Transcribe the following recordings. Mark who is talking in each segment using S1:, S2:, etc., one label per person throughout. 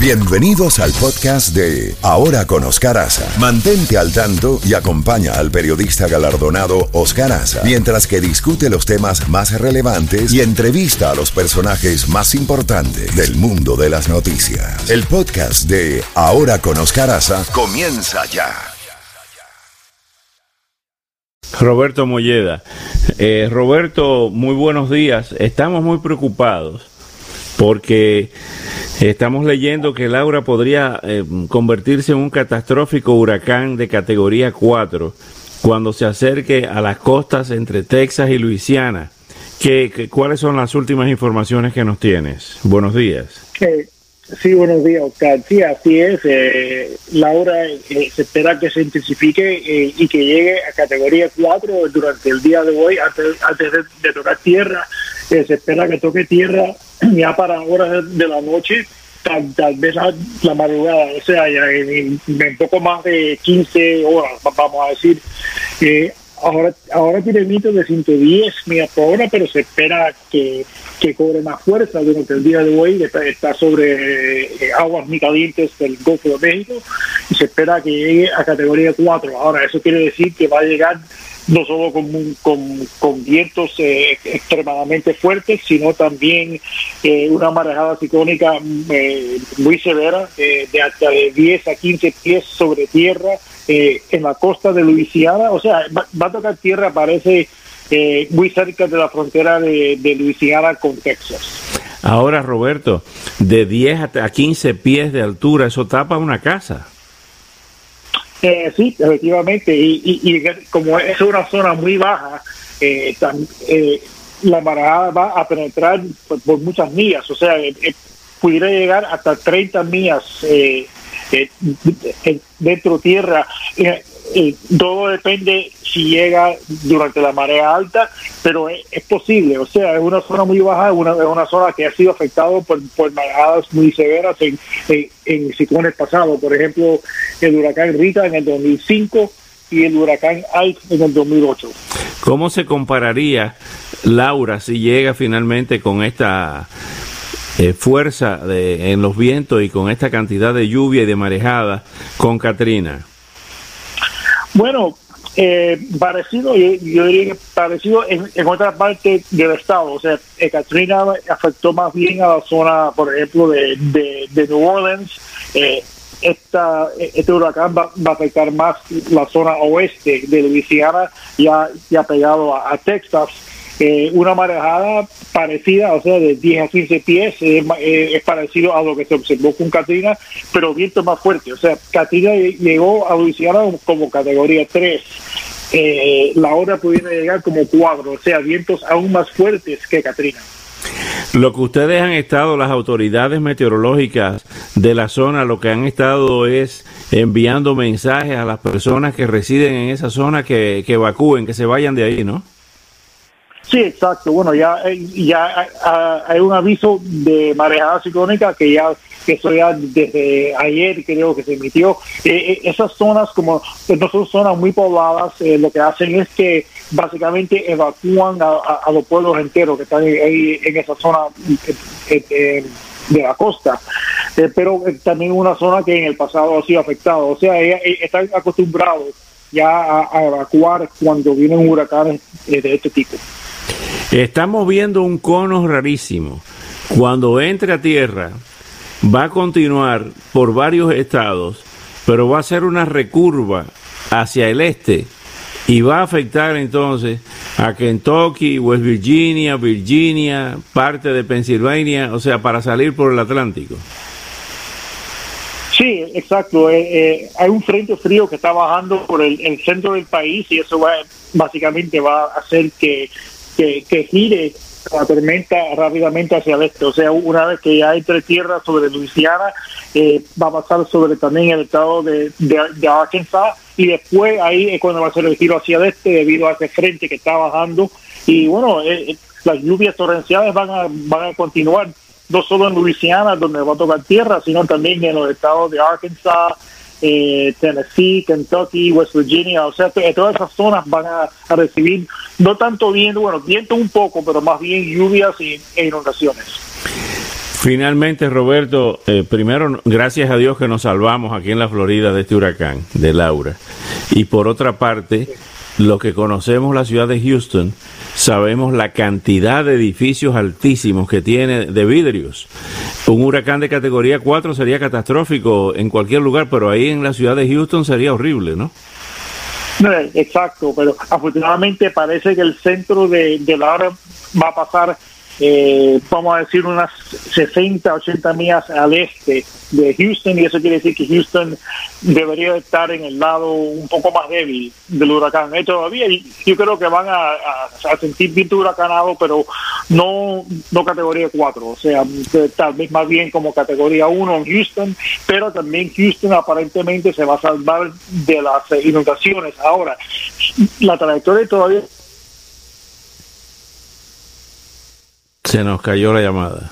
S1: Bienvenidos al podcast de Ahora con Oscar Aza. Mantente al tanto y acompaña al periodista galardonado Oscar Aza mientras que discute los temas más relevantes y entrevista a los personajes más importantes del mundo de las noticias. El podcast de Ahora con Oscar Aza comienza ya.
S2: Roberto Molleda. Eh, Roberto, muy buenos días. Estamos muy preocupados porque estamos leyendo que Laura podría eh, convertirse en un catastrófico huracán de categoría 4 cuando se acerque a las costas entre Texas y Luisiana. ¿Qué, cuáles son las últimas informaciones que nos tienes? Buenos días.
S3: Sí, buenos días. Sí, así es. Eh, Laura eh, se espera que se intensifique y que llegue a categoría 4 durante el día de hoy, antes, antes de, tocar tierra. se espera que toque tierra ya para horas de, la noche, tal, vez la, madrugada, o sea, ya en, poco más de 15 horas, vamos a decir. ahora, ahora tiene mito de 110 millas por hora, pero se espera que que cobre más fuerza durante el día de hoy, está, sobre eh, aguas muy calientes del Golfo de México y se espera que llegue a categoría 4. Ahora, eso quiere decir que va a llegar no solo con, con, vientos eh, extremadamente fuertes, sino también eh, una marejada ciclónica muy severa, de hasta de 10 a 15 pies sobre tierra en la costa de Luisiana. O sea, va a tocar tierra, parece eh, muy cerca de la frontera de, de, Luisiana con Texas.
S2: Ahora, Roberto, de 10 a 15 pies de altura, eso tapa una casa.
S3: Eh, sí, efectivamente, y, como es una zona muy baja, eh, eh, la marajada va a penetrar por, muchas millas, o sea, pudiera llegar hasta 30 millas dentro tierra todo depende si llega durante la marea alta, pero es, posible. O sea, es una zona muy baja, es una, es una zona que ha sido afectada por, por marejadas muy severas en, en, ciclones pasados. Por ejemplo, el huracán Rita en el 2005 y el huracán Ike en el 2008.
S2: ¿Cómo se compararía Laura si llega finalmente con esta eh, fuerza de, en los vientos y con esta cantidad de lluvia y de marejada con Katrina?
S3: Bueno, eh, parecido, yo, diría que parecido en, otra parte del estado. O sea, eh, Katrina afectó más bien a la zona, por ejemplo, de, de, New Orleans. Eh, esta, este huracán va, a afectar más la zona oeste de Luisiana, ya, ya pegado a Texas. Eh, una marejada parecida, o sea, de 10 a 15 pies, eh, es parecido a lo que se observó con Katrina, pero viento más fuerte. O sea, Katrina llegó a Luisiana como categoría 3. Eh, la hora pudiera llegar como 4, o sea, vientos aún más fuertes que Katrina.
S2: Lo que ustedes han estado, las autoridades meteorológicas de la zona, lo que han estado es enviando mensajes a las personas que residen en esa zona que, que evacúen, que se vayan de ahí, ¿no?
S3: Sí, exacto. Bueno, ya, eh, ya hay un aviso de marejada ciclónica que ya que eso ya desde ayer creo que se emitió. Eh, eh, esas zonas como no son zonas muy pobladas, lo que hacen es que básicamente evacúan a, los pueblos enteros que están ahí en esa zona de la costa, pero también una zona que en el pasado ha sido afectada. O sea, están acostumbrados ya a evacuar cuando vienen huracanes de este tipo.
S2: Estamos viendo un cono rarísimo. Cuando entre a tierra, va a continuar por varios estados, pero va a ser una recurva hacia el este y va a afectar entonces a Kentucky, West Virginia, Virginia, parte de Pensilvania, o sea, para salir por el Atlántico.
S3: Sí, exacto. Eh, eh, hay un frente frío que está bajando por el, centro del país y eso básicamente va a hacer que que, gire la tormenta rápidamente hacia el este. O sea, una vez que ya entre tierra sobre Luisiana, eh, va a pasar sobre también el estado de, Arkansas y después ahí es cuando va a ser el giro hacia el este debido a ese frente que está bajando. Y bueno, eh, eh, las lluvias torrenciales van a, van a continuar no solo en Luisiana, donde va a tocar tierra, sino también en los estados de Arkansas, eh, Tennessee, Kentucky, West Virginia, o sea, todas esas zonas van a, recibir no tanto viento, bueno, viento un poco, pero más bien lluvias e inundaciones.
S2: Finalmente, Roberto, eh, primero, gracias a Dios que nos salvamos aquí en la Florida de este huracán, de Laura. Y por otra parte, lo que conocemos la ciudad de Houston, sabemos la cantidad de edificios altísimos que tiene de vidrios. Un huracán de categoría 4 sería catastrófico en cualquier lugar, pero ahí en la ciudad de Houston sería horrible, ¿no?
S3: Exacto, pero afortunadamente parece que el centro de, de la hora va a pasar eh, vamos a decir, unas 60, 80 millas al este de Houston, y eso quiere decir que Houston debería estar en el lado un poco más débil del huracán. Eh, todavía yo creo que van a, sentir bien huracanado, pero no, no categoría 4, o sea, tal vez más bien como categoría 1 en Houston, pero también Houston aparentemente se va a salvar de las inundaciones. Ahora, la trayectoria todavía
S2: Se nos cayó la llamada.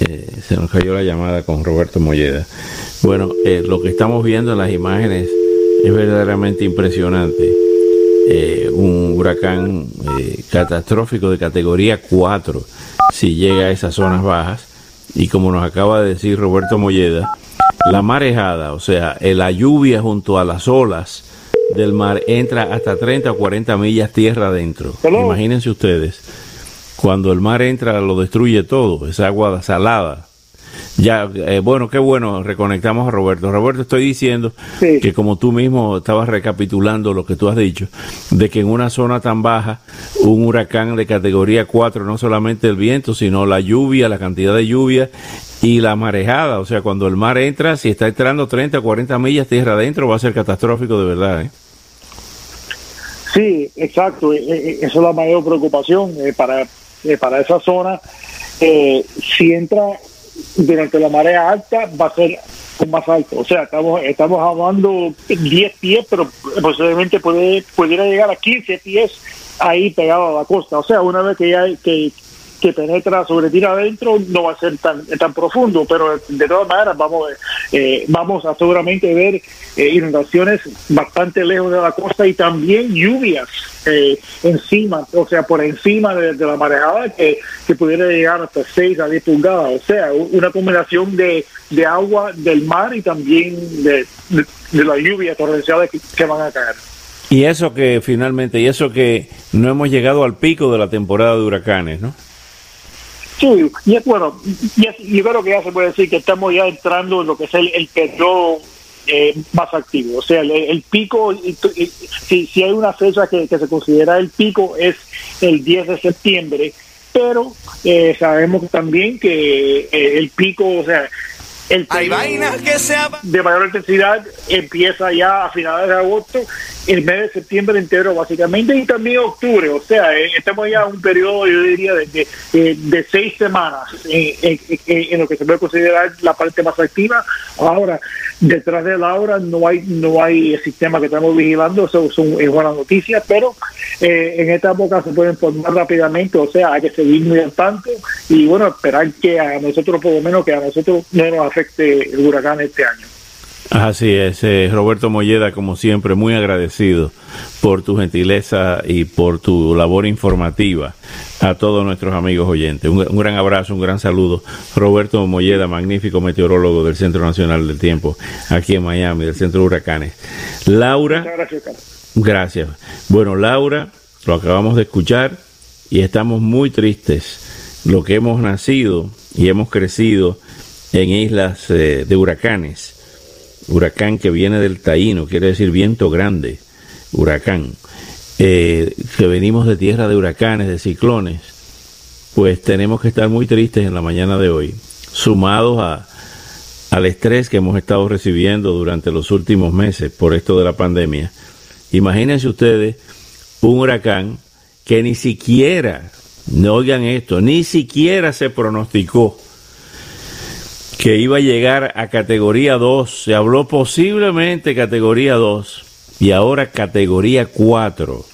S2: Eh, se nos cayó la llamada con Roberto Molleda. Bueno, eh, lo que estamos viendo en las imágenes es verdaderamente impresionante. Eh, un huracán catastrófico de categoría 4 si llega a esas zonas bajas. Y como nos acaba de decir Roberto Molleda, la marejada, o sea, la lluvia junto a las olas, del mar entra hasta 30 o 40 millas tierra adentro. Imagínense ustedes, cuando el mar entra lo destruye todo, es agua salada. Ya, eh, bueno, qué bueno, reconectamos a Roberto. Roberto, estoy diciendo que como tú mismo estabas recapitulando lo que tú has dicho, de que en una zona tan baja, un huracán de categoría 4, no solamente el viento, sino la lluvia, la cantidad de lluvia y la marejada, o sea, cuando el mar entra, si está entrando 30 o 40 millas tierra adentro, va a ser catastrófico de verdad. ¿eh?
S3: Sí, exacto. E, e, esa es la mayor preocupación eh, para, eh, para esa zona. Eh, si entra durante la marea alta, va a ser más alto. O sea, estamos estamos hablando 10 pies, pero posiblemente puede, pudiera llegar a 15 pies ahí pegado a la costa. O sea, una vez que ya que, que penetra sobre tira adentro no va a ser tan tan profundo, pero de todas maneras vamos eh, vamos a seguramente ver eh, inundaciones bastante lejos de la costa y también lluvias eh, encima, o sea, por encima de, la marejada que, que, pudiera llegar hasta 6 a 10 pulgadas, o sea, una combinación de, de agua del mar y también de, de, la lluvia torrencial que, que van a caer.
S2: Y eso que finalmente, y eso que no hemos llegado al pico de la temporada de huracanes, ¿no?
S3: Sí, y bueno, yo creo que ya se puede decir que estamos ya entrando en lo que es el, periodo eh, más activo. O sea, el, pico, si, si hay una fecha que, se considera el pico, es el 10 de septiembre, pero eh, sabemos también que eh, el pico, o sea, el
S4: Hay vainas que sea...
S3: de mayor intensidad empieza ya a finales de agosto el mes de septiembre entero básicamente y también octubre, o sea, eh, estamos ya en un periodo yo diría de, de, seis semanas en, lo que se puede considerar la parte más activa. Ahora, detrás de la hora no hay no hay sistema que estamos vigilando, eso es, buena noticia, pero eh, en esta época se pueden formar rápidamente, o sea, hay que seguir muy al tanto y bueno, esperar que a nosotros por lo menos que a nosotros no nos afecte el huracán este año.
S2: Así es, eh, Roberto Molleda, como siempre, muy agradecido por tu gentileza y por tu labor informativa a todos nuestros amigos oyentes. Un, gran abrazo, un gran saludo. Roberto Molleda, magnífico meteorólogo del Centro Nacional del Tiempo, aquí en Miami, del Centro de Huracanes. Laura. Gracias, gracias. Bueno, Laura, lo acabamos de escuchar y estamos muy tristes. Lo que hemos nacido y hemos crecido en islas eh, de huracanes huracán que viene del Taíno, quiere decir viento grande, huracán, eh, que venimos de tierra de huracanes, de ciclones, pues tenemos que estar muy tristes en la mañana de hoy, sumados a, al estrés que hemos estado recibiendo durante los últimos meses por esto de la pandemia. Imagínense ustedes un huracán que ni siquiera, no oigan esto, ni siquiera se pronosticó que iba a llegar a categoría 2. Se habló posiblemente categoría 2 y ahora categoría 4.